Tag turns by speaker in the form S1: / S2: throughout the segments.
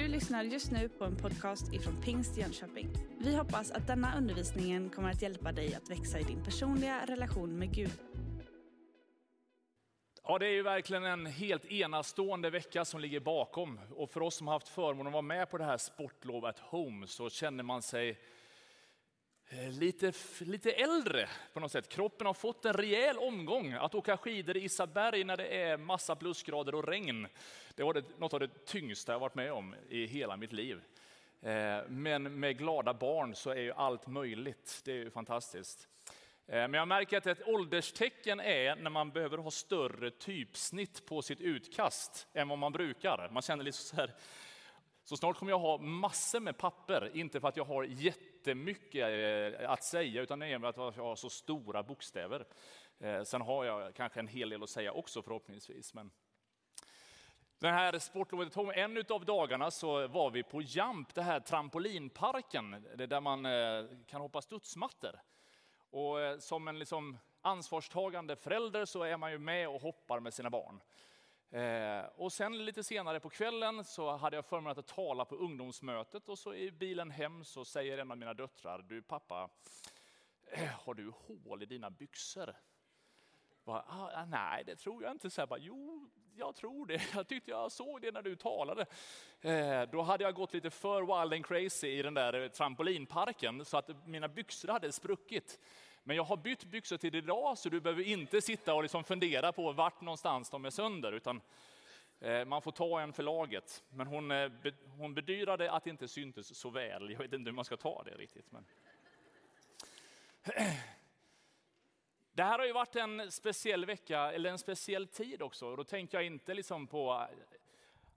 S1: Du lyssnar just nu på en podcast ifrån Pingst Jönköping. Vi hoppas att denna undervisning kommer att hjälpa dig att växa i din personliga relation med Gud.
S2: Ja, det är ju verkligen en helt enastående vecka som ligger bakom. Och för oss som har haft förmånen att vara med på det här sportlovet home så känner man sig Eh, lite, lite äldre på något sätt. Kroppen har fått en rejäl omgång. Att åka skidor i Isaberg när det är massa plusgrader och regn, det var det, något av det tyngsta jag varit med om i hela mitt liv. Eh, men med glada barn så är ju allt möjligt. Det är ju fantastiskt. Eh, men jag märker att ett ålderstecken är när man behöver ha större typsnitt på sitt utkast än vad man brukar. Man känner lite så här, så snart kommer jag ha massor med papper, inte för att jag har jättemycket eh, att säga, utan det är att jag har så stora bokstäver. Eh, sen har jag kanske en hel del att säga också förhoppningsvis. Men den här sportlovet, en av dagarna så var vi på Jump, det här trampolinparken, där man eh, kan hoppa studsmattor. Och som en liksom ansvarstagande förälder så är man ju med och hoppar med sina barn. Eh, och sen lite senare på kvällen så hade jag förmånen att tala på ungdomsmötet och så i bilen hem så säger en av mina döttrar, du pappa, eh, har du hål i dina byxor? Bara, ah, ah, nej, det tror jag inte. Så jag bara, jo, jag tror det. Jag tyckte jag såg det när du talade. Eh, då hade jag gått lite för wild and crazy i den där trampolinparken så att mina byxor hade spruckit. Men jag har bytt byxor till idag så du behöver inte sitta och liksom fundera på vart någonstans de är sönder. Utan eh, man får ta en för laget. Men hon, eh, hon bedyrade att det inte syntes så väl. Jag vet inte hur man ska ta det riktigt. Men... Det här har ju varit en speciell vecka, eller en speciell tid också. Då tänker jag inte liksom på eh,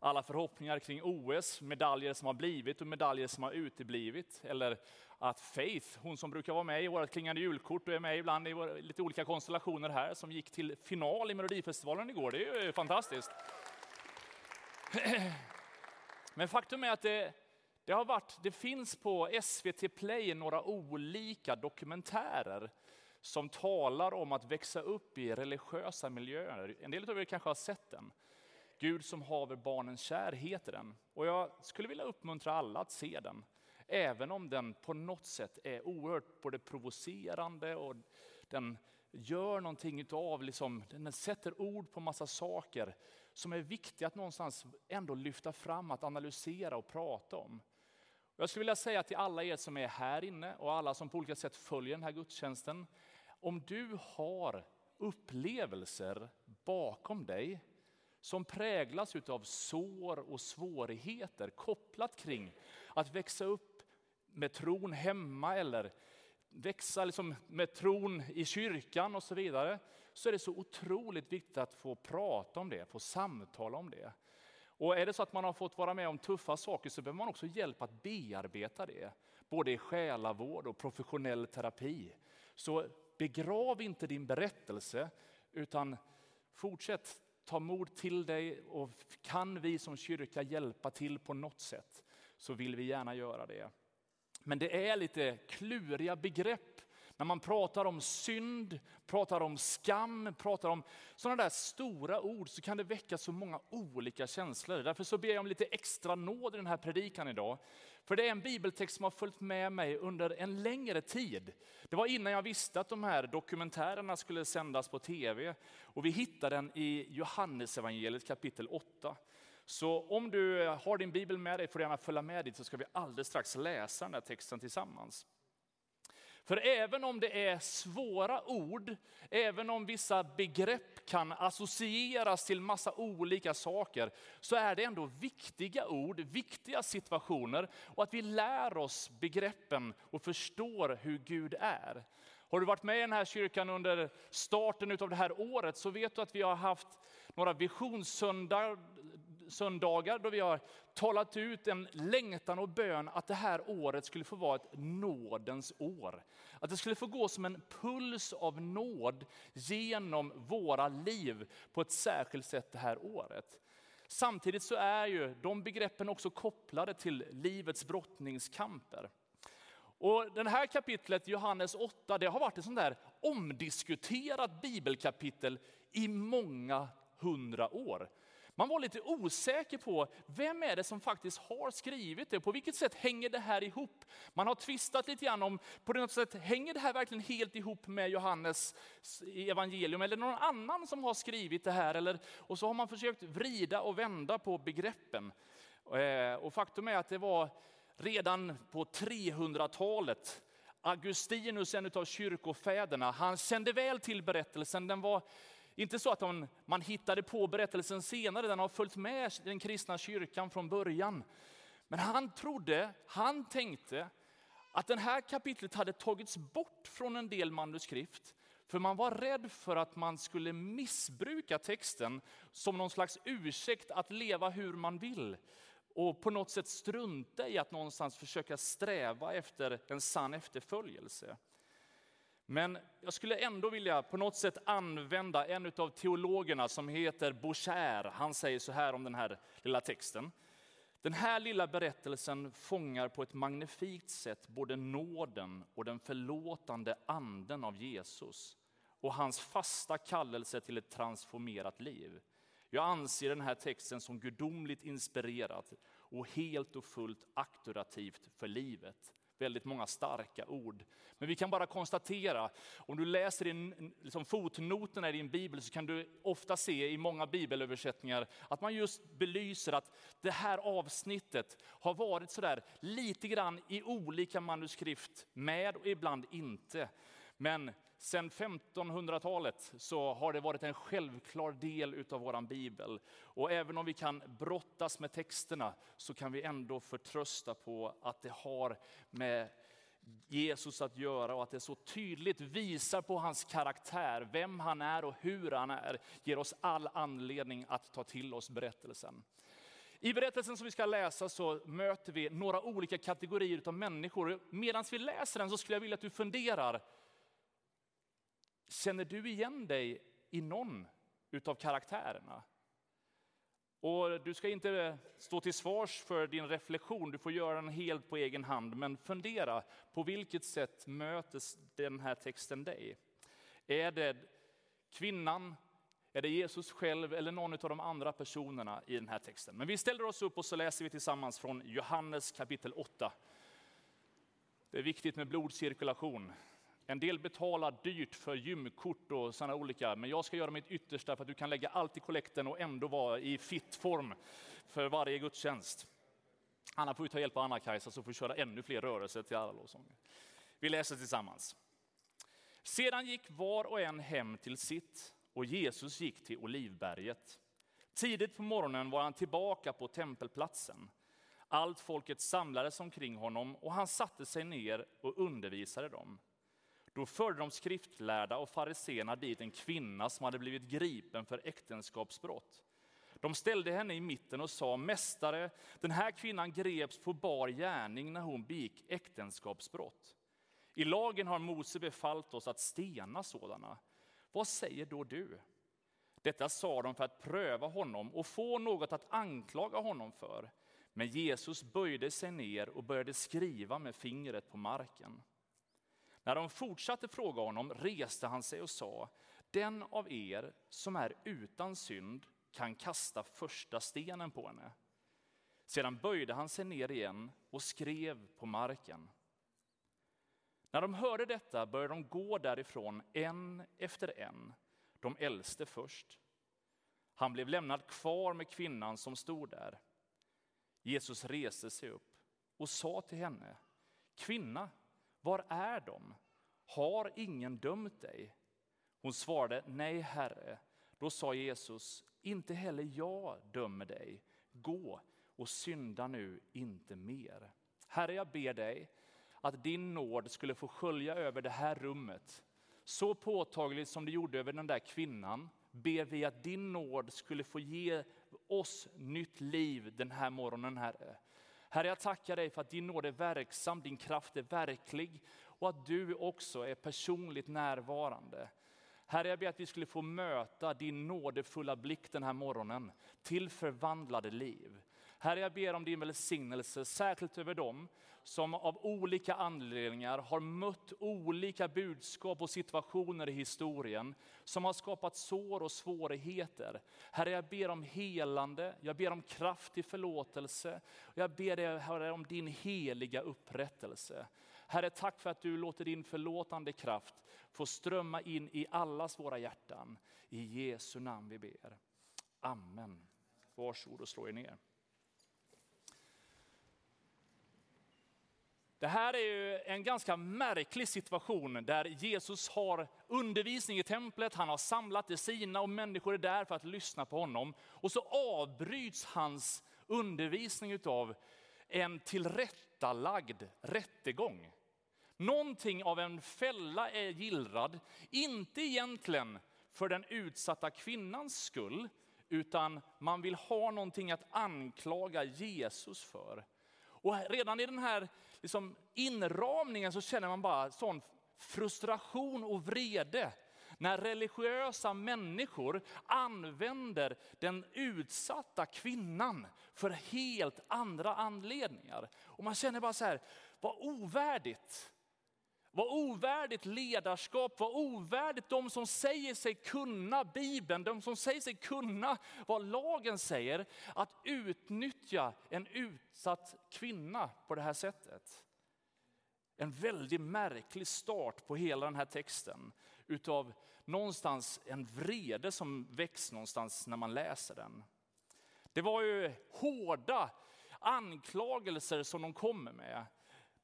S2: alla förhoppningar kring OS, medaljer som har blivit och medaljer som har uteblivit. Eller att Faith, hon som brukar vara med i vårt klingande julkort och är med ibland i lite olika konstellationer här, som gick till final i Melodifestivalen igår. Det är ju fantastiskt. Men faktum är att det, det, har varit, det finns på SVT Play några olika dokumentärer som talar om att växa upp i religiösa miljöer. En del av er kanske har sett den. Gud som haver barnens kär heter den. Och jag skulle vilja uppmuntra alla att se den. Även om den på något sätt är oerhört både provocerande och den gör någonting utav, liksom, den sätter ord på massa saker som är viktiga att någonstans ändå lyfta fram, att analysera och prata om. Jag skulle vilja säga till alla er som är här inne och alla som på olika sätt följer den här gudstjänsten, om du har upplevelser bakom dig som präglas av sår och svårigheter kopplat kring att växa upp med tron hemma eller växa liksom med tron i kyrkan och så vidare, så är det så otroligt viktigt att få prata om det, få samtala om det. Och är det så att man har fått vara med om tuffa saker så behöver man också hjälp att bearbeta det, både i själavård och professionell terapi. Så begrav inte din berättelse, utan fortsätt ta mod till dig och kan vi som kyrka hjälpa till på något sätt så vill vi gärna göra det. Men det är lite kluriga begrepp när man pratar om synd, pratar om skam, pratar om sådana där stora ord så kan det väcka så många olika känslor. Därför så ber jag om lite extra nåd i den här predikan idag. För det är en bibeltext som har följt med mig under en längre tid. Det var innan jag visste att de här dokumentärerna skulle sändas på tv. Och vi hittade den i Johannesevangeliet kapitel 8. Så om du har din bibel med dig får du gärna följa med dit så ska vi alldeles strax läsa den här texten tillsammans. För även om det är svåra ord, även om vissa begrepp kan associeras till massa olika saker, så är det ändå viktiga ord, viktiga situationer och att vi lär oss begreppen och förstår hur Gud är. Har du varit med i den här kyrkan under starten av det här året så vet du att vi har haft några visionssöndagar söndagar då vi har talat ut en längtan och bön att det här året skulle få vara ett nådens år. Att det skulle få gå som en puls av nåd genom våra liv på ett särskilt sätt det här året. Samtidigt så är ju de begreppen också kopplade till livets brottningskamper. Och den här kapitlet, Johannes 8, det har varit ett sånt där omdiskuterat bibelkapitel i många hundra år. Man var lite osäker på vem är det som faktiskt har skrivit det? På vilket sätt hänger det här ihop? Man har tvistat lite grann om, på något sätt, hänger det här verkligen helt ihop med Johannes evangelium? Eller någon annan som har skrivit det här? Eller, och så har man försökt vrida och vända på begreppen. Eh, och faktum är att det var redan på 300-talet Augustinus, en av kyrkofäderna, han kände väl till berättelsen. Den var inte så att man, man hittade på berättelsen senare, den har följt med den kristna kyrkan från början. Men han trodde, han tänkte att det här kapitlet hade tagits bort från en del manuskript. För man var rädd för att man skulle missbruka texten som någon slags ursäkt att leva hur man vill. Och på något sätt strunta i att någonstans försöka sträva efter en sann efterföljelse. Men jag skulle ändå vilja på något sätt använda en av teologerna som heter Boucher. Han säger så här om den här lilla texten. Den här lilla berättelsen fångar på ett magnifikt sätt både nåden och den förlåtande anden av Jesus och hans fasta kallelse till ett transformerat liv. Jag anser den här texten som gudomligt inspirerad och helt och fullt auktorativt för livet väldigt många starka ord. Men vi kan bara konstatera, om du läser in, liksom fotnoterna i din bibel så kan du ofta se i många bibelöversättningar att man just belyser att det här avsnittet har varit sådär lite grann i olika manuskript med och ibland inte. Men sedan 1500-talet så har det varit en självklar del av vår bibel. Och även om vi kan brottas med texterna så kan vi ändå förtrösta på att det har med Jesus att göra och att det så tydligt visar på hans karaktär, vem han är och hur han är, ger oss all anledning att ta till oss berättelsen. I berättelsen som vi ska läsa så möter vi några olika kategorier av människor. Medan vi läser den så skulle jag vilja att du funderar, Känner du igen dig i någon utav karaktärerna? Och du ska inte stå till svars för din reflektion, du får göra den helt på egen hand. Men fundera, på vilket sätt möter den här texten dig? Är det kvinnan, är det Jesus själv eller någon av de andra personerna i den här texten? Men vi ställer oss upp och så läser vi tillsammans från Johannes kapitel 8. Det är viktigt med blodcirkulation. En del betalar dyrt för gymkort och sådana olika, men jag ska göra mitt yttersta för att du kan lägga allt i kollekten och ändå vara i fit form för varje gudstjänst. Anna får ju ta hjälp av Anna-Kajsa så får vi köra ännu fler rörelser till alla lovsånger. Vi läser tillsammans. Sedan gick var och en hem till sitt och Jesus gick till Olivberget. Tidigt på morgonen var han tillbaka på tempelplatsen. Allt folket samlades omkring honom och han satte sig ner och undervisade dem. Då förde de skriftlärda och fariseerna dit en kvinna som hade blivit gripen för äktenskapsbrott. De ställde henne i mitten och sa, Mästare, den här kvinnan greps på bar gärning när hon begick äktenskapsbrott. I lagen har Mose befallt oss att stena sådana. Vad säger då du? Detta sa de för att pröva honom och få något att anklaga honom för. Men Jesus böjde sig ner och började skriva med fingret på marken. När de fortsatte fråga honom reste han sig och sa, den av er som är utan synd kan kasta första stenen på henne. Sedan böjde han sig ner igen och skrev på marken. När de hörde detta började de gå därifrån en efter en, de äldste först. Han blev lämnad kvar med kvinnan som stod där. Jesus reste sig upp och sa till henne, kvinna, var är de? Har ingen dömt dig? Hon svarade, nej Herre. Då sa Jesus, inte heller jag dömer dig. Gå och synda nu inte mer. Herre, jag ber dig att din nåd skulle få skölja över det här rummet. Så påtagligt som det gjorde över den där kvinnan ber vi att din nåd skulle få ge oss nytt liv den här morgonen, Herre. Herre, jag tackar dig för att din nåd är verksam, din kraft är verklig och att du också är personligt närvarande. Herre, jag ber att vi skulle få möta din nådefulla blick den här morgonen till förvandlade liv. Herre, jag ber om din välsignelse, särskilt över dem som av olika anledningar har mött olika budskap och situationer i historien som har skapat sår och svårigheter. Herre, jag ber om helande, jag ber om kraft till förlåtelse. Jag ber dig Herre, om din heliga upprättelse. Herre, tack för att du låter din förlåtande kraft få strömma in i allas våra hjärtan. I Jesu namn vi ber. Amen. Varsågod och slå er ner. Det här är ju en ganska märklig situation där Jesus har undervisning i templet, han har samlat det sina och människor är där för att lyssna på honom. Och så avbryts hans undervisning av en tillrättalagd rättegång. Någonting av en fälla är gillrad, inte egentligen för den utsatta kvinnans skull, utan man vill ha någonting att anklaga Jesus för. Och redan i den här liksom inramningen så känner man bara sån frustration och vrede. När religiösa människor använder den utsatta kvinnan för helt andra anledningar. Och man känner bara så här, vad ovärdigt. Vad ovärdigt ledarskap, vad ovärdigt de som säger sig kunna Bibeln, de som säger sig kunna vad lagen säger, att utnyttja en utsatt kvinna på det här sättet. En väldigt märklig start på hela den här texten utav någonstans en vrede som väcks någonstans när man läser den. Det var ju hårda anklagelser som de kommer med.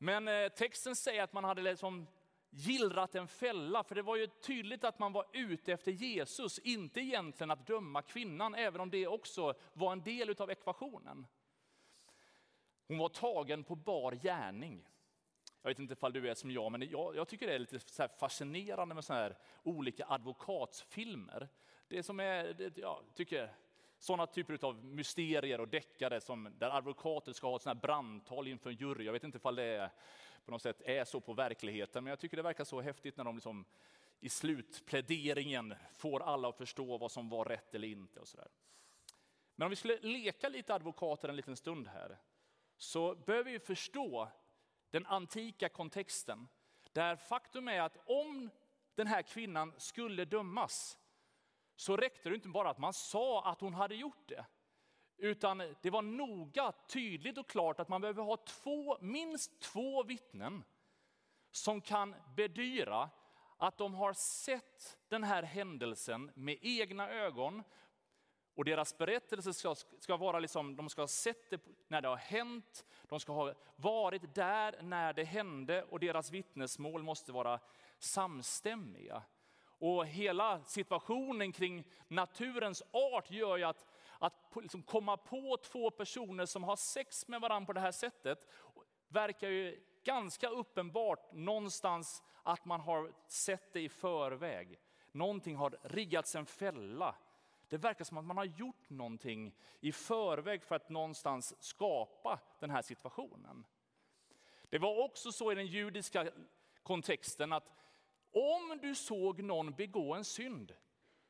S2: Men eh, texten säger att man hade liksom gillrat en fälla, för det var ju tydligt att man var ute efter Jesus, inte egentligen att döma kvinnan, även om det också var en del av ekvationen. Hon var tagen på bar gärning. Jag vet inte ifall du är som jag, men jag, jag tycker det är lite så fascinerande med så här olika advokatsfilmer. Det som är, det, jag tycker sådana typer av mysterier och deckare som där advokater ska ha ett brandtal inför en jury. Jag vet inte ifall det är, på något sätt är så på verkligheten, men jag tycker det verkar så häftigt när de liksom, i slutpläderingen får alla att förstå vad som var rätt eller inte. Och så där. Men om vi skulle leka lite advokater en liten stund här, så behöver vi förstå den antika kontexten. Där faktum är att om den här kvinnan skulle dömas, så räckte det inte bara att man sa att hon hade gjort det. Utan det var noga, tydligt och klart att man behöver ha två, minst två vittnen som kan bedyra att de har sett den här händelsen med egna ögon. Och deras berättelse ska, ska vara liksom, de ska ha sett det när det har hänt, de ska ha varit där när det hände och deras vittnesmål måste vara samstämmiga. Och hela situationen kring naturens art gör ju att, att liksom komma på två personer som har sex med varandra på det här sättet verkar ju ganska uppenbart någonstans att man har sett det i förväg. Någonting har riggats en fälla. Det verkar som att man har gjort någonting i förväg för att någonstans skapa den här situationen. Det var också så i den judiska kontexten att om du såg någon begå en synd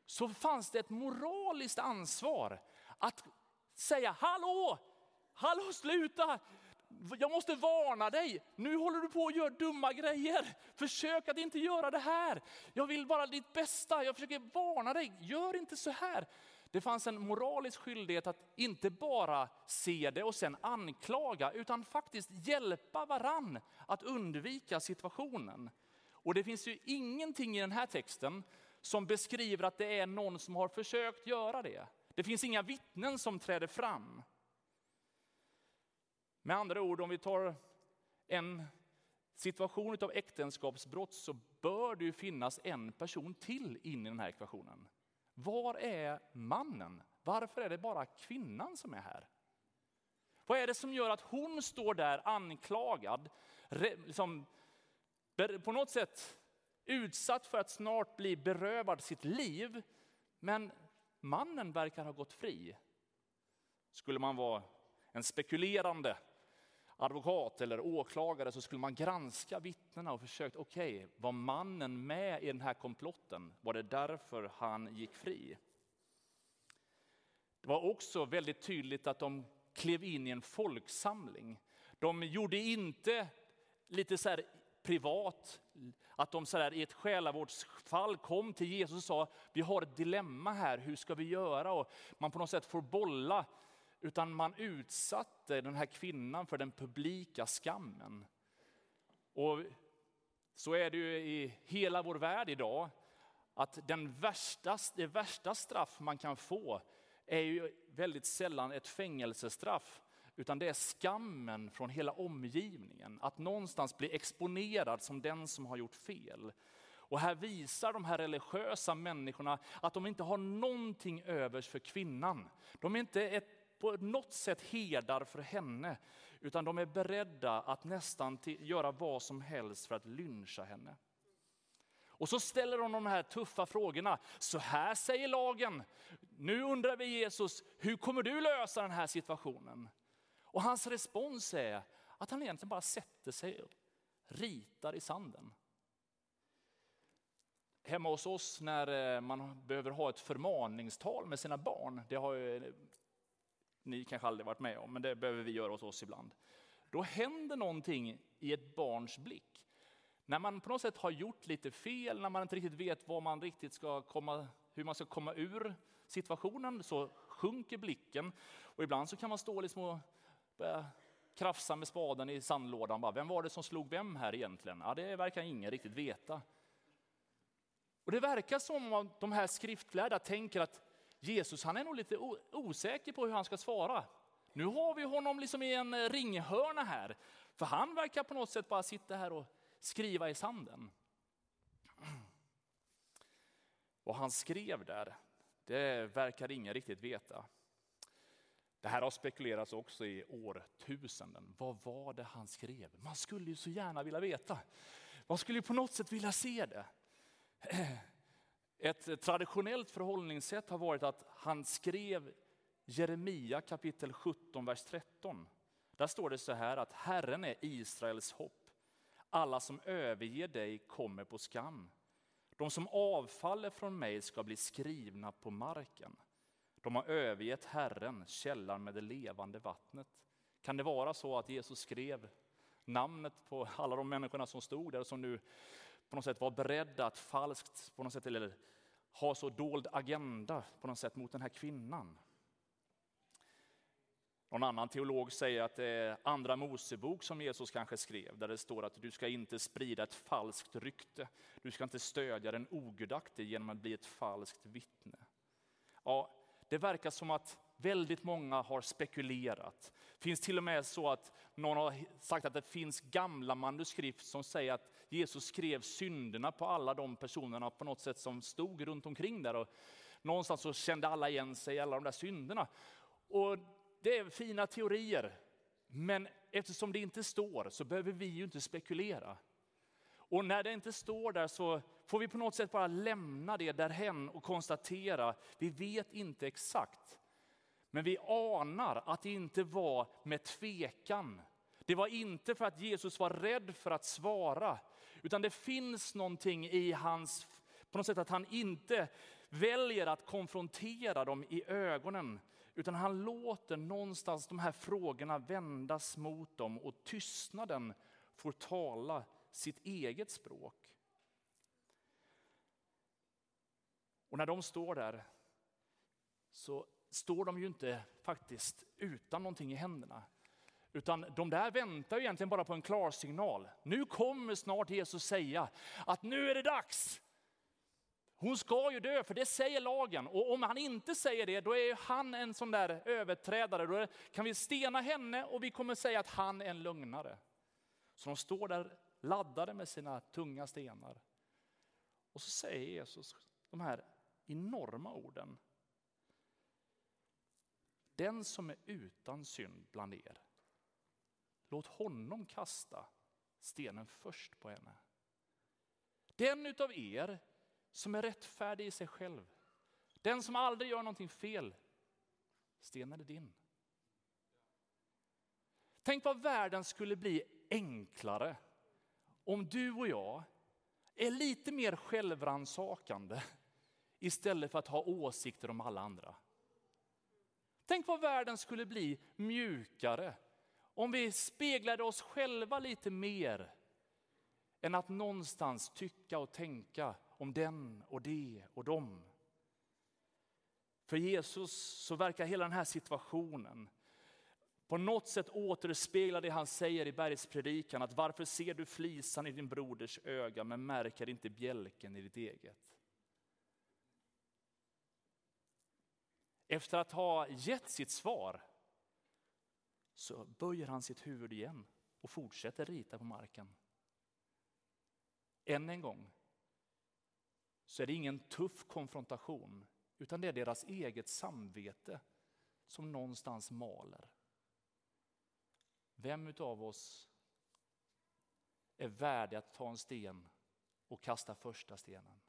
S2: så fanns det ett moraliskt ansvar att säga hallå, hallå sluta, jag måste varna dig, nu håller du på att göra dumma grejer. Försök att inte göra det här. Jag vill bara ditt bästa, jag försöker varna dig, gör inte så här. Det fanns en moralisk skyldighet att inte bara se det och sen anklaga, utan faktiskt hjälpa varann att undvika situationen. Och det finns ju ingenting i den här texten som beskriver att det är någon som har försökt göra det. Det finns inga vittnen som träder fram. Med andra ord, om vi tar en situation av äktenskapsbrott så bör det ju finnas en person till in i den här ekvationen. Var är mannen? Varför är det bara kvinnan som är här? Vad är det som gör att hon står där anklagad, liksom på något sätt utsatt för att snart bli berövad sitt liv. Men mannen verkar ha gått fri. Skulle man vara en spekulerande advokat eller åklagare så skulle man granska vittnena och försökt, okej, okay, var mannen med i den här komplotten? Var det därför han gick fri? Det var också väldigt tydligt att de klev in i en folksamling. De gjorde inte lite så här privat, att de så där, i ett själavårdsfall kom till Jesus och sa, vi har ett dilemma här, hur ska vi göra? Och man på något sätt får bolla, utan man utsatte den här kvinnan för den publika skammen. Och så är det ju i hela vår värld idag, att den värsta, det värsta straff man kan få är ju väldigt sällan ett fängelsestraff, utan det är skammen från hela omgivningen. Att någonstans bli exponerad som den som har gjort fel. Och här visar de här religiösa människorna att de inte har någonting övers för kvinnan. De är inte ett, på något sätt herdar för henne, utan de är beredda att nästan till, göra vad som helst för att lyncha henne. Och så ställer de de här tuffa frågorna. Så här säger lagen. Nu undrar vi Jesus, hur kommer du lösa den här situationen? Och hans respons är att han egentligen bara sätter sig och ritar i sanden. Hemma hos oss när eh, man behöver ha ett förmaningstal med sina barn, det har ju, ni kanske aldrig varit med om, men det behöver vi göra hos oss ibland. Då händer någonting i ett barns blick. När man på något sätt har gjort lite fel, när man inte riktigt vet vad man riktigt ska komma, hur man ska komma ur situationen, så sjunker blicken. Och ibland så kan man stå liksom och Eh, Började krafsa med spaden i sandlådan. Bara, vem var det som slog vem här egentligen? Ja, det verkar ingen riktigt veta. Och Det verkar som att de här skriftlärda tänker att Jesus han är nog lite osäker på hur han ska svara. Nu har vi honom liksom i en ringhörna här, för han verkar på något sätt bara sitta här och skriva i sanden. Vad han skrev där, det verkar ingen riktigt veta. Det här har spekulerats också i årtusenden. Vad var det han skrev? Man skulle ju så gärna vilja veta. Man skulle ju på något sätt vilja se det. Ett traditionellt förhållningssätt har varit att han skrev Jeremia kapitel 17, vers 13. Där står det så här att Herren är Israels hopp. Alla som överger dig kommer på skam. De som avfaller från mig ska bli skrivna på marken. De har övergett Herren, källan med det levande vattnet. Kan det vara så att Jesus skrev namnet på alla de människorna som stod där och som nu på något sätt var beredda att falskt, på något sätt, eller ha så dold agenda på något sätt mot den här kvinnan? Någon annan teolog säger att det är andra Mosebok som Jesus kanske skrev, där det står att du ska inte sprida ett falskt rykte. Du ska inte stödja den ogudaktige genom att bli ett falskt vittne. Ja, det verkar som att väldigt många har spekulerat. Det finns till och med så att någon har sagt att det finns gamla manuskript som säger att Jesus skrev synderna på alla de personerna på något sätt som stod runt omkring där. Och någonstans så kände alla igen sig i alla de där synderna. Och det är fina teorier, men eftersom det inte står så behöver vi ju inte spekulera. Och när det inte står där så får vi på något sätt bara lämna det därhen och konstatera, vi vet inte exakt. Men vi anar att det inte var med tvekan. Det var inte för att Jesus var rädd för att svara, utan det finns någonting i hans, på något sätt att han inte väljer att konfrontera dem i ögonen, utan han låter någonstans de här frågorna vändas mot dem och tystnaden får tala sitt eget språk. Och när de står där så står de ju inte faktiskt utan någonting i händerna. Utan de där väntar ju egentligen bara på en klarsignal. Nu kommer snart Jesus säga att nu är det dags. Hon ska ju dö, för det säger lagen. Och om han inte säger det, då är han en sån där överträdare. Då kan vi stena henne och vi kommer säga att han är en lögnare. Så de står där laddade med sina tunga stenar. Och så säger Jesus de här enorma orden. Den som är utan synd bland er, låt honom kasta stenen först på henne. Den utav er som är rättfärdig i sig själv, den som aldrig gör någonting fel, stenen är din. Tänk vad världen skulle bli enklare om du och jag är lite mer självransakande istället för att ha åsikter om alla andra. Tänk vad världen skulle bli mjukare om vi speglade oss själva lite mer än att någonstans tycka och tänka om den och det och dem. För Jesus så verkar hela den här situationen på något sätt återspeglar det han säger i bergspredikan, att varför ser du flisan i din broders öga men märker inte bjälken i ditt eget? Efter att ha gett sitt svar så böjer han sitt huvud igen och fortsätter rita på marken. Än en gång så är det ingen tuff konfrontation utan det är deras eget samvete som någonstans maler. Vem av oss är värdig att ta en sten och kasta första stenen?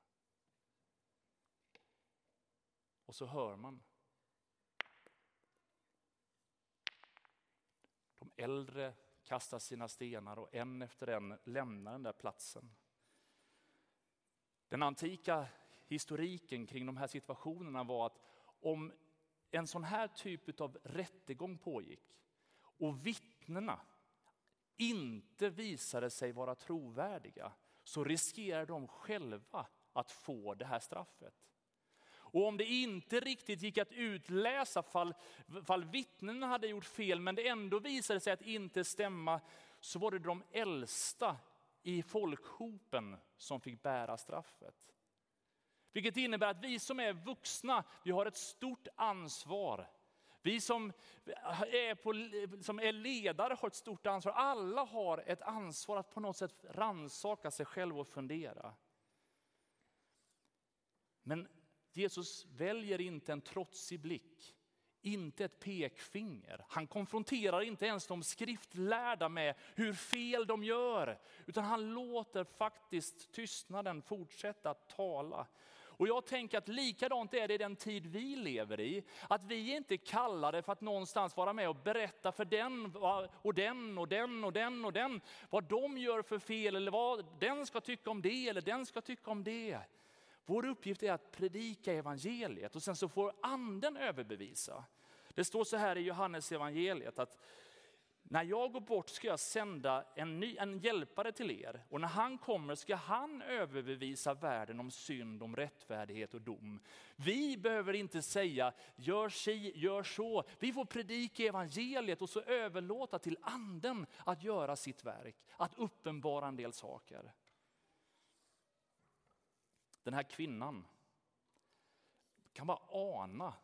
S2: Och så hör man. De äldre kastar sina stenar och en efter en lämnar den där platsen. Den antika historiken kring de här situationerna var att om en sån här typ av rättegång pågick och vittnena inte visade sig vara trovärdiga så riskerar de själva att få det här straffet. Och om det inte riktigt gick att utläsa fall, fall vittnena hade gjort fel men det ändå visade sig att inte stämma så var det de äldsta i folkhopen som fick bära straffet. Vilket innebär att vi som är vuxna, vi har ett stort ansvar. Vi som är, på, som är ledare har ett stort ansvar. Alla har ett ansvar att på något sätt ransaka sig själv och fundera. Men Jesus väljer inte en trotsig blick, inte ett pekfinger. Han konfronterar inte ens de skriftlärda med hur fel de gör, utan han låter faktiskt tystnaden fortsätta att tala. Och jag tänker att likadant är det i den tid vi lever i. Att vi inte kallade för att någonstans vara med och berätta för den och den och den och den och den vad de gör för fel eller vad den ska tycka om det eller den ska tycka om det. Vår uppgift är att predika evangeliet och sen så får anden överbevisa. Det står så här i Johannes evangeliet att när jag går bort ska jag sända en, ny, en hjälpare till er och när han kommer ska han överbevisa världen om synd, om rättfärdighet och dom. Vi behöver inte säga gör si, gör så. Vi får predika evangeliet och så överlåta till anden att göra sitt verk, att uppenbara en del saker. Den här kvinnan kan bara ana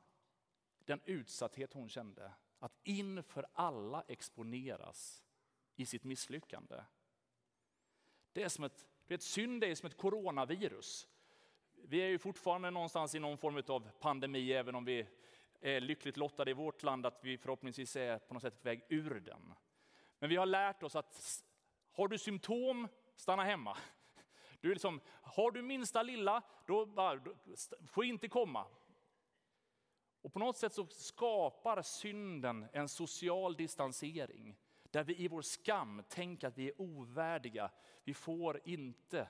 S2: den utsatthet hon kände att inför alla exponeras i sitt misslyckande. Det är som ett, vet, synd är som ett coronavirus. Vi är ju fortfarande någonstans i någon form av pandemi, även om vi är lyckligt lottade i vårt land att vi förhoppningsvis är på något sätt på väg ur den. Men vi har lärt oss att har du symptom, stanna hemma. Du liksom, har du minsta lilla, då, bara, då får inte komma. Och på något sätt så skapar synden en social distansering. Där vi i vår skam tänker att vi är ovärdiga. Vi får inte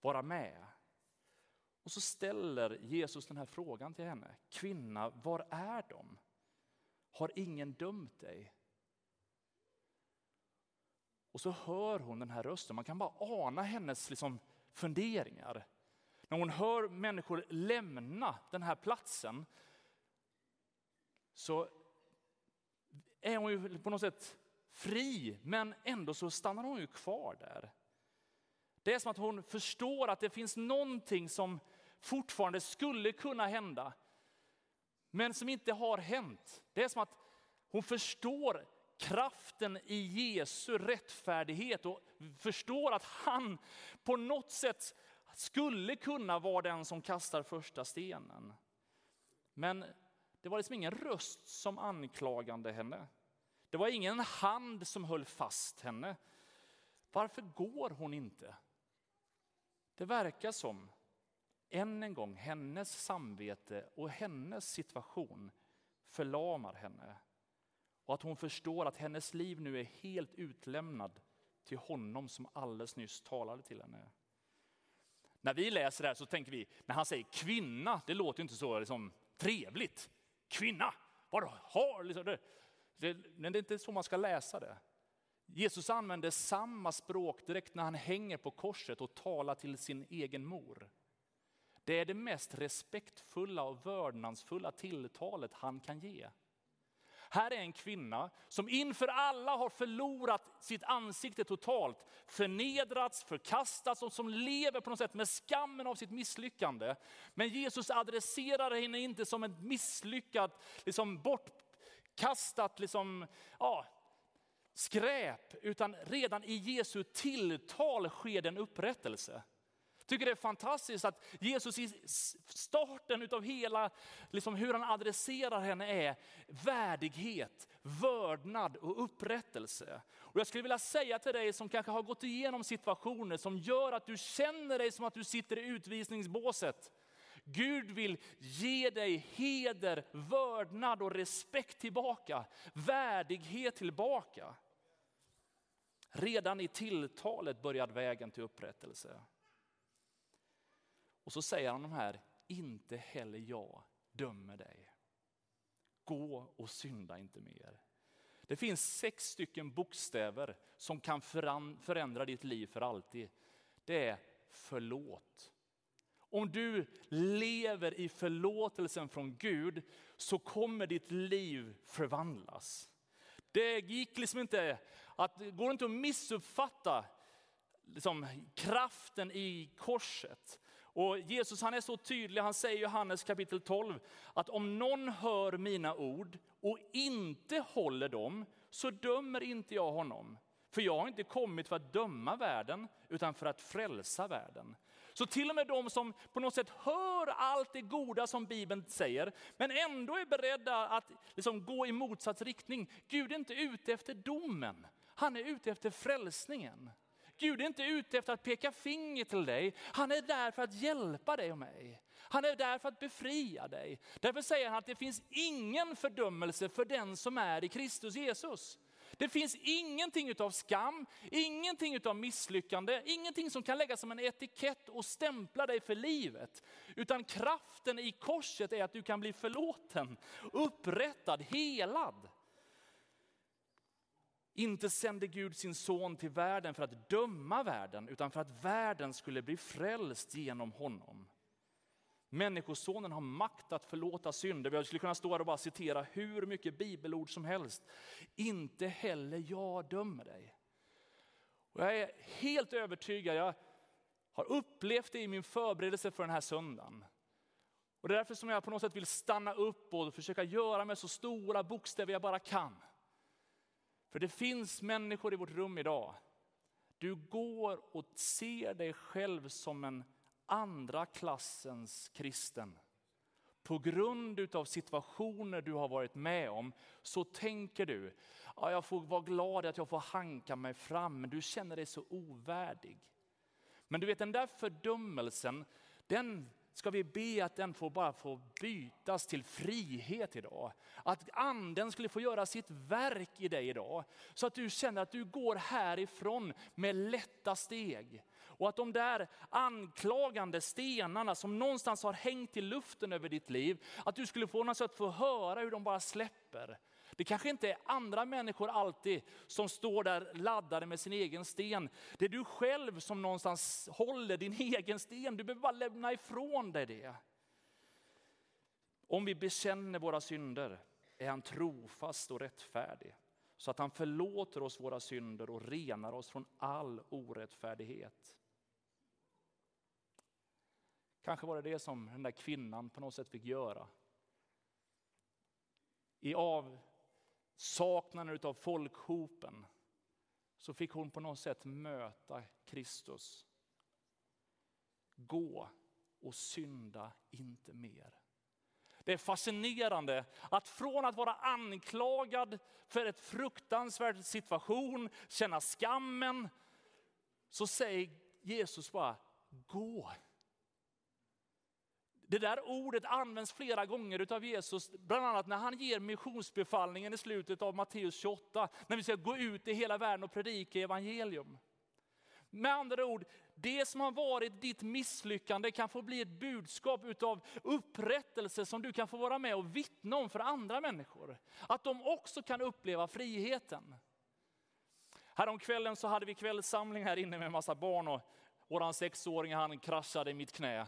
S2: vara med. Och så ställer Jesus den här frågan till henne. Kvinna, var är de? Har ingen dömt dig? Och så hör hon den här rösten. Man kan bara ana hennes liksom funderingar. När hon hör människor lämna den här platsen så är hon ju på något sätt fri, men ändå så stannar hon ju kvar där. Det är som att hon förstår att det finns någonting som fortfarande skulle kunna hända, men som inte har hänt. Det är som att hon förstår kraften i Jesu rättfärdighet och förstår att han på något sätt skulle kunna vara den som kastar första stenen. Men det var liksom ingen röst som anklagade henne. Det var ingen hand som höll fast henne. Varför går hon inte? Det verkar som, än en gång, hennes samvete och hennes situation förlamar henne. Och att hon förstår att hennes liv nu är helt utlämnad till honom som alldeles nyss talade till henne. När vi läser det här så tänker vi, när han säger kvinna, det låter inte så liksom, trevligt. Kvinna, Vadå, har? Liksom det, det, men det är inte så man ska läsa det. Jesus använder samma språk direkt när han hänger på korset och talar till sin egen mor. Det är det mest respektfulla och vördnadsfulla tilltalet han kan ge. Här är en kvinna som inför alla har förlorat sitt ansikte totalt, förnedrats, förkastats och som lever på något sätt med skammen av sitt misslyckande. Men Jesus adresserar henne inte som ett misslyckat, liksom bortkastat liksom, ja, skräp, utan redan i Jesu tilltal sker det en upprättelse tycker det är fantastiskt att Jesus i starten av hela, liksom hur han adresserar henne är värdighet, vördnad och upprättelse. Och jag skulle vilja säga till dig som kanske har gått igenom situationer som gör att du känner dig som att du sitter i utvisningsbåset. Gud vill ge dig heder, vördnad och respekt tillbaka, värdighet tillbaka. Redan i tilltalet började vägen till upprättelse. Och så säger han de här, inte heller jag dömer dig. Gå och synda inte mer. Det finns sex stycken bokstäver som kan förändra ditt liv för alltid. Det är förlåt. Om du lever i förlåtelsen från Gud så kommer ditt liv förvandlas. Det gick liksom inte att, går inte att missuppfatta liksom, kraften i korset. Och Jesus han är så tydlig, han säger i Johannes kapitel 12 att om någon hör mina ord och inte håller dem så dömer inte jag honom. För jag har inte kommit för att döma världen utan för att frälsa världen. Så till och med de som på något sätt hör allt det goda som Bibeln säger, men ändå är beredda att liksom gå i motsatt riktning. Gud är inte ute efter domen, han är ute efter frälsningen. Gud är inte ute efter att peka finger till dig. Han är där för att hjälpa dig och mig. Han är där för att befria dig. Därför säger han att det finns ingen fördömelse för den som är i Kristus Jesus. Det finns ingenting utav skam, ingenting utav misslyckande, ingenting som kan läggas som en etikett och stämpla dig för livet. Utan kraften i korset är att du kan bli förlåten, upprättad, helad. Inte sände Gud sin son till världen för att döma världen, utan för att världen skulle bli frälst genom honom. Människosonen har makt att förlåta synder. Jag skulle kunna stå här och bara citera hur mycket bibelord som helst. Inte heller jag dömer dig. Och jag är helt övertygad, jag har upplevt det i min förberedelse för den här söndagen. Och det är därför som jag på något sätt vill stanna upp och försöka göra med så stora bokstäver jag bara kan. För det finns människor i vårt rum idag. Du går och ser dig själv som en andra klassens kristen. På grund av situationer du har varit med om så tänker du, ja, jag får vara glad att jag får hanka mig fram, men du känner dig så ovärdig. Men du vet den där fördömelsen, den ska vi be att den får bara få bytas till frihet idag. Att anden skulle få göra sitt verk i dig idag. Så att du känner att du går härifrån med lätta steg. Och att de där anklagande stenarna som någonstans har hängt i luften över ditt liv, att du skulle få något sätt få höra hur de bara släpper. Det kanske inte är andra människor alltid som står där laddade med sin egen sten. Det är du själv som någonstans håller din egen sten. Du behöver bara lämna ifrån dig det. Om vi bekänner våra synder är han trofast och rättfärdig så att han förlåter oss våra synder och renar oss från all orättfärdighet. Kanske var det det som den där kvinnan på något sätt fick göra. I av saknaden av folkhopen så fick hon på något sätt möta Kristus. Gå och synda inte mer. Det är fascinerande att från att vara anklagad för ett fruktansvärd situation, känna skammen, så säger Jesus bara, gå det där ordet används flera gånger av Jesus, bland annat när han ger missionsbefallningen i slutet av Matteus 28, när vi ska gå ut i hela världen och predika evangelium. Med andra ord, det som har varit ditt misslyckande kan få bli ett budskap utav upprättelse som du kan få vara med och vittna om för andra människor. Att de också kan uppleva friheten. Häromkvällen så hade vi kvällssamling här inne med en massa barn och vår sexåring han kraschade i mitt knä.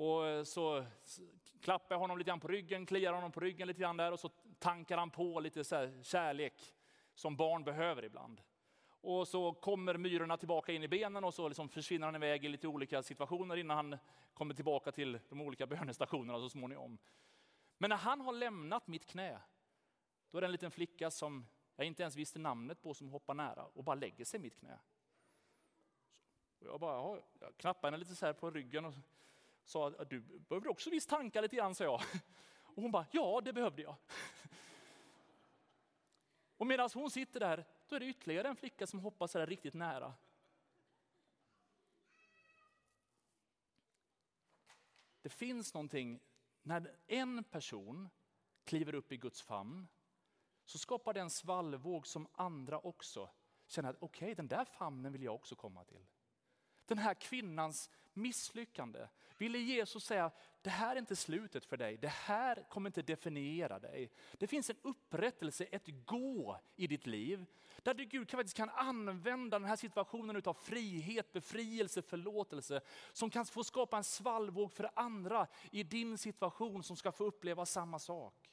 S2: Och så klappar jag honom lite grann på ryggen, kliar honom på ryggen lite grann där och så tankar han på lite så kärlek som barn behöver ibland. Och så kommer myrorna tillbaka in i benen och så liksom försvinner han iväg i lite olika situationer innan han kommer tillbaka till de olika bönestationerna så småningom. Men när han har lämnat mitt knä, då är det en liten flicka som jag inte ens visste namnet på som hoppar nära och bara lägger sig i mitt knä. Och jag bara, jag knappar henne lite så här på ryggen och sa att du behöver också visst tanka lite grann, sa jag. Och hon bara, ja det behövde jag. Och medan hon sitter där, då är det ytterligare en flicka som hoppar så där riktigt nära. Det finns någonting, när en person kliver upp i Guds famn, så skapar det en svallvåg som andra också känner att okej, okay, den där famnen vill jag också komma till. Den här kvinnans misslyckande ville Jesus säga, det här är inte slutet för dig. Det här kommer inte definiera dig. Det finns en upprättelse, ett gå i ditt liv. Där du Gud faktiskt kan använda den här situationen av frihet, befrielse, förlåtelse. Som kan få skapa en svallvåg för andra i din situation som ska få uppleva samma sak.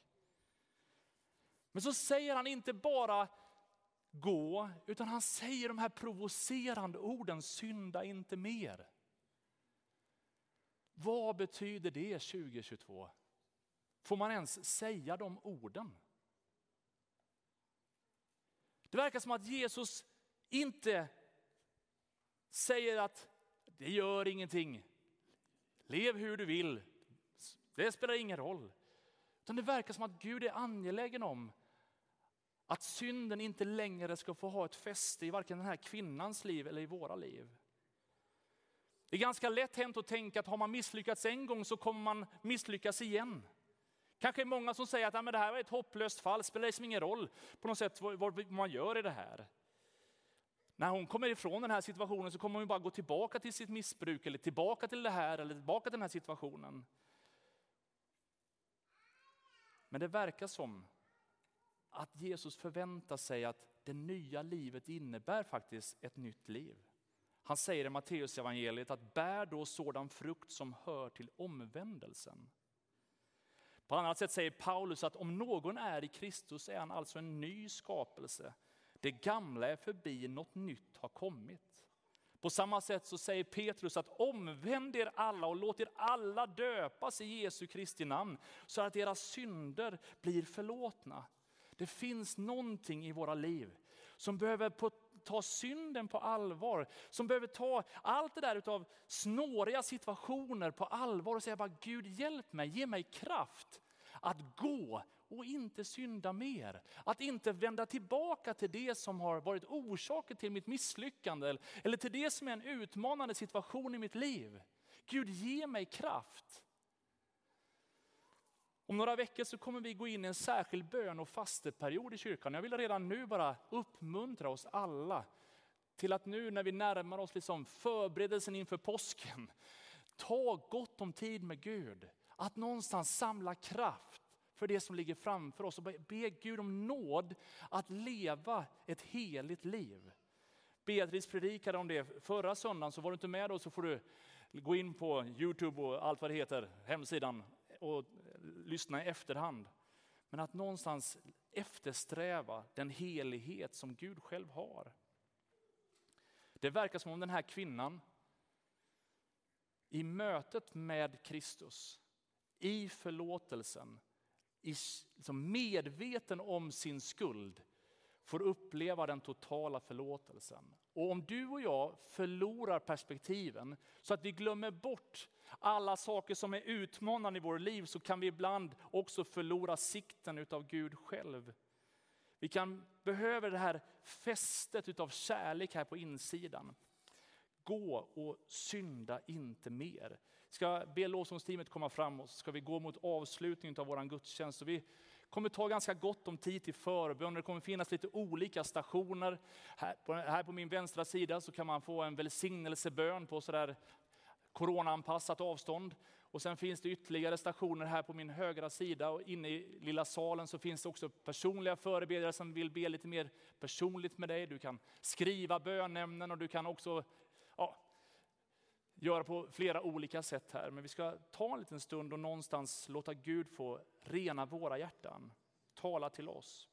S2: Men så säger han inte bara gå, utan han säger de här provocerande orden, synda inte mer. Vad betyder det 2022? Får man ens säga de orden? Det verkar som att Jesus inte säger att det gör ingenting. Lev hur du vill. Det spelar ingen roll. Utan det verkar som att Gud är angelägen om att synden inte längre ska få ha ett fäste i varken den här kvinnans liv eller i våra liv. Det är ganska lätt hänt att tänka att har man misslyckats en gång så kommer man misslyckas igen. Kanske är många som säger att det här var ett hopplöst fall, spelar liksom ingen roll på något sätt vad man gör i det här. När hon kommer ifrån den här situationen så kommer hon bara gå tillbaka till sitt missbruk eller tillbaka till det här eller tillbaka till den här situationen. Men det verkar som att Jesus förväntar sig att det nya livet innebär faktiskt ett nytt liv. Han säger i Matteus evangeliet att bär då sådan frukt som hör till omvändelsen. På annat sätt säger Paulus att om någon är i Kristus är han alltså en ny skapelse. Det gamla är förbi, något nytt har kommit. På samma sätt så säger Petrus att omvänd er alla och låt er alla döpas i Jesu Kristi namn så att era synder blir förlåtna. Det finns någonting i våra liv som behöver ta synden på allvar. Som behöver ta allt det där av snåriga situationer på allvar och säga bara Gud hjälp mig, ge mig kraft att gå och inte synda mer. Att inte vända tillbaka till det som har varit orsaken till mitt misslyckande eller till det som är en utmanande situation i mitt liv. Gud ge mig kraft. Om några veckor så kommer vi gå in i en särskild bön och fasteperiod i kyrkan. Jag vill redan nu bara uppmuntra oss alla till att nu när vi närmar oss liksom förberedelsen inför påsken, ta gott om tid med Gud. Att någonstans samla kraft för det som ligger framför oss och be Gud om nåd att leva ett heligt liv. Beatrice predikade om det förra söndagen, så var du inte med då så får du gå in på Youtube och allt vad det heter, hemsidan och lyssna i efterhand. Men att någonstans eftersträva den helighet som Gud själv har. Det verkar som om den här kvinnan i mötet med Kristus, i förlåtelsen, i, liksom medveten om sin skuld, får uppleva den totala förlåtelsen. Och om du och jag förlorar perspektiven så att vi glömmer bort alla saker som är utmanande i vårt liv så kan vi ibland också förlora sikten utav Gud själv. Vi kan behöva det här fästet utav kärlek här på insidan. Gå och synda inte mer. Ska be lovsångsteamet komma fram och så ska vi gå mot avslutningen av vår gudstjänst. Så vi kommer ta ganska gott om tid till förbön. Det kommer finnas lite olika stationer. Här på, här på min vänstra sida så kan man få en välsignelsebön på sådär coronaanpassat avstånd. Och sen finns det ytterligare stationer här på min högra sida och inne i lilla salen så finns det också personliga förebedjare som vill be lite mer personligt med dig. Du kan skriva bönämnen och du kan också ja, göra på flera olika sätt här. Men vi ska ta en liten stund och någonstans låta Gud få rena våra hjärtan. Tala till oss.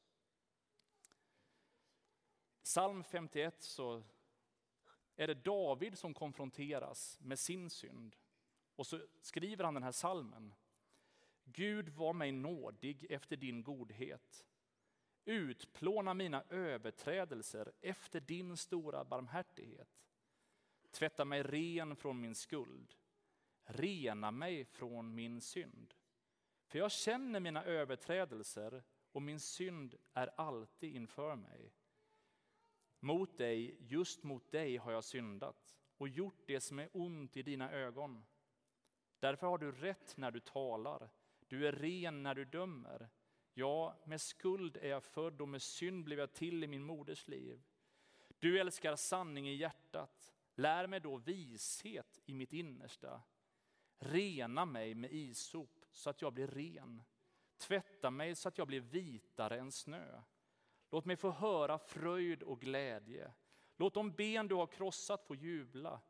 S2: Psalm 51 så är det David som konfronteras med sin synd. Och så skriver han den här salmen. Gud var mig nådig efter din godhet. Utplåna mina överträdelser efter din stora barmhärtighet. Tvätta mig ren från min skuld. Rena mig från min synd. För jag känner mina överträdelser och min synd är alltid inför mig. Mot dig, just mot dig har jag syndat och gjort det som är ont i dina ögon. Därför har du rätt när du talar, du är ren när du dömer. Ja, med skuld är jag född och med synd blev jag till i min moders liv. Du älskar sanning i hjärtat, lär mig då vishet i mitt innersta. Rena mig med isop så att jag blir ren. Tvätta mig så att jag blir vitare än snö. Låt mig få höra fröjd och glädje. Låt de ben du har krossat få jubla.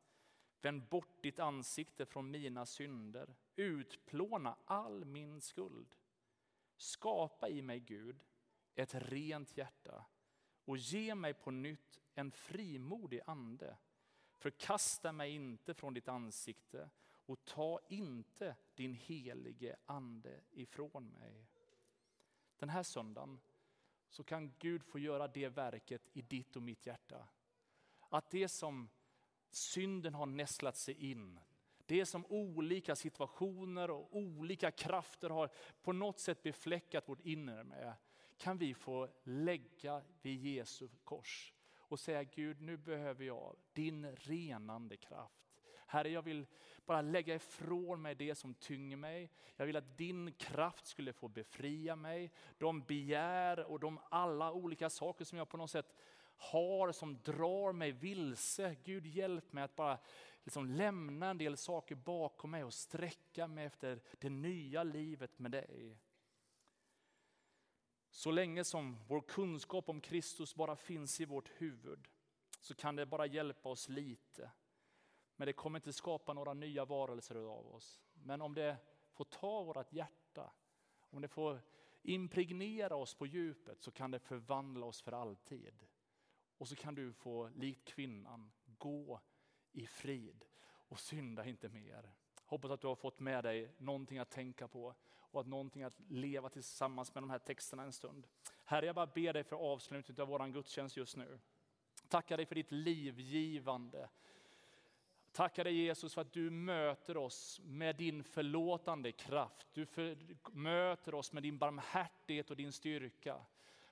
S2: Vänd bort ditt ansikte från mina synder. Utplåna all min skuld. Skapa i mig, Gud, ett rent hjärta och ge mig på nytt en frimodig ande. Förkasta mig inte från ditt ansikte och ta inte din helige ande ifrån mig. Den här söndagen så kan Gud få göra det verket i ditt och mitt hjärta. Att det som synden har nästlat sig in, det som olika situationer och olika krafter har på något sätt befläckat vårt inre med, kan vi få lägga vid Jesu kors och säga Gud, nu behöver jag din renande kraft. Herre, jag vill bara lägga ifrån mig det som tynger mig. Jag vill att din kraft skulle få befria mig. De begär och de alla olika saker som jag på något sätt har som drar mig vilse. Gud hjälp mig att bara liksom lämna en del saker bakom mig och sträcka mig efter det nya livet med dig. Så länge som vår kunskap om Kristus bara finns i vårt huvud så kan det bara hjälpa oss lite. Men det kommer inte skapa några nya varelser av oss. Men om det får ta vårt hjärta, om det får impregnera oss på djupet så kan det förvandla oss för alltid. Och så kan du få, likt kvinnan, gå i frid och synda inte mer. Hoppas att du har fått med dig någonting att tänka på och att någonting att leva tillsammans med de här texterna en stund. Herre, jag bara ber dig för avslutningen av vår gudstjänst just nu. Tackar dig för ditt livgivande. Tackar dig Jesus för att du möter oss med din förlåtande kraft. Du för, möter oss med din barmhärtighet och din styrka.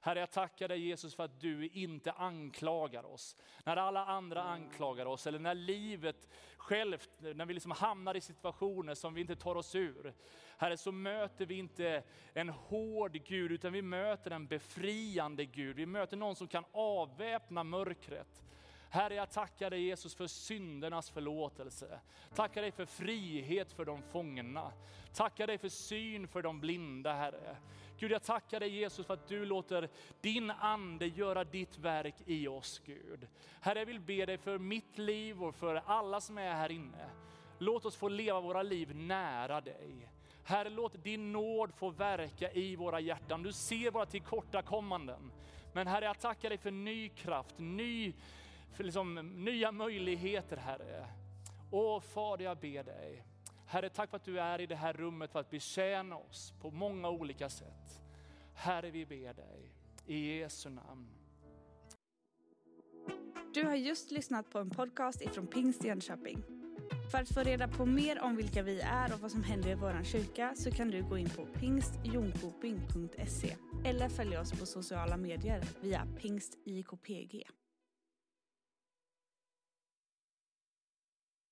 S2: Herre, jag tackar dig Jesus för att du inte anklagar oss. När alla andra anklagar oss eller när livet självt, när vi liksom hamnar i situationer som vi inte tar oss ur. Herre, så möter vi inte en hård Gud, utan vi möter en befriande Gud. Vi möter någon som kan avväpna mörkret. Herre, jag tackar dig Jesus för syndernas förlåtelse. Tackar dig för frihet för de fångna. Tackar dig för syn för de blinda, Herre. Gud, jag tackar dig Jesus för att du låter din ande göra ditt verk i oss, Gud. Herre, jag vill be dig för mitt liv och för alla som är här inne. Låt oss få leva våra liv nära dig. Herre, låt din nåd få verka i våra hjärtan. Du ser våra tillkortakommanden. Men Herre, jag tackar dig för ny kraft, ny, för liksom, nya möjligheter, Herre. Åh Fader, jag ber dig. Herre, tack för att du är i det här rummet för att betjäna oss på många olika sätt. Herre, vi ber dig i Jesu namn.
S1: Du har just lyssnat på en podcast ifrån Pingst Jönköping. För att få reda på mer om vilka vi är och vad som händer i vår kyrka så kan du gå in på pingstjonkoping.se eller följa oss på sociala medier via pingstjkpg.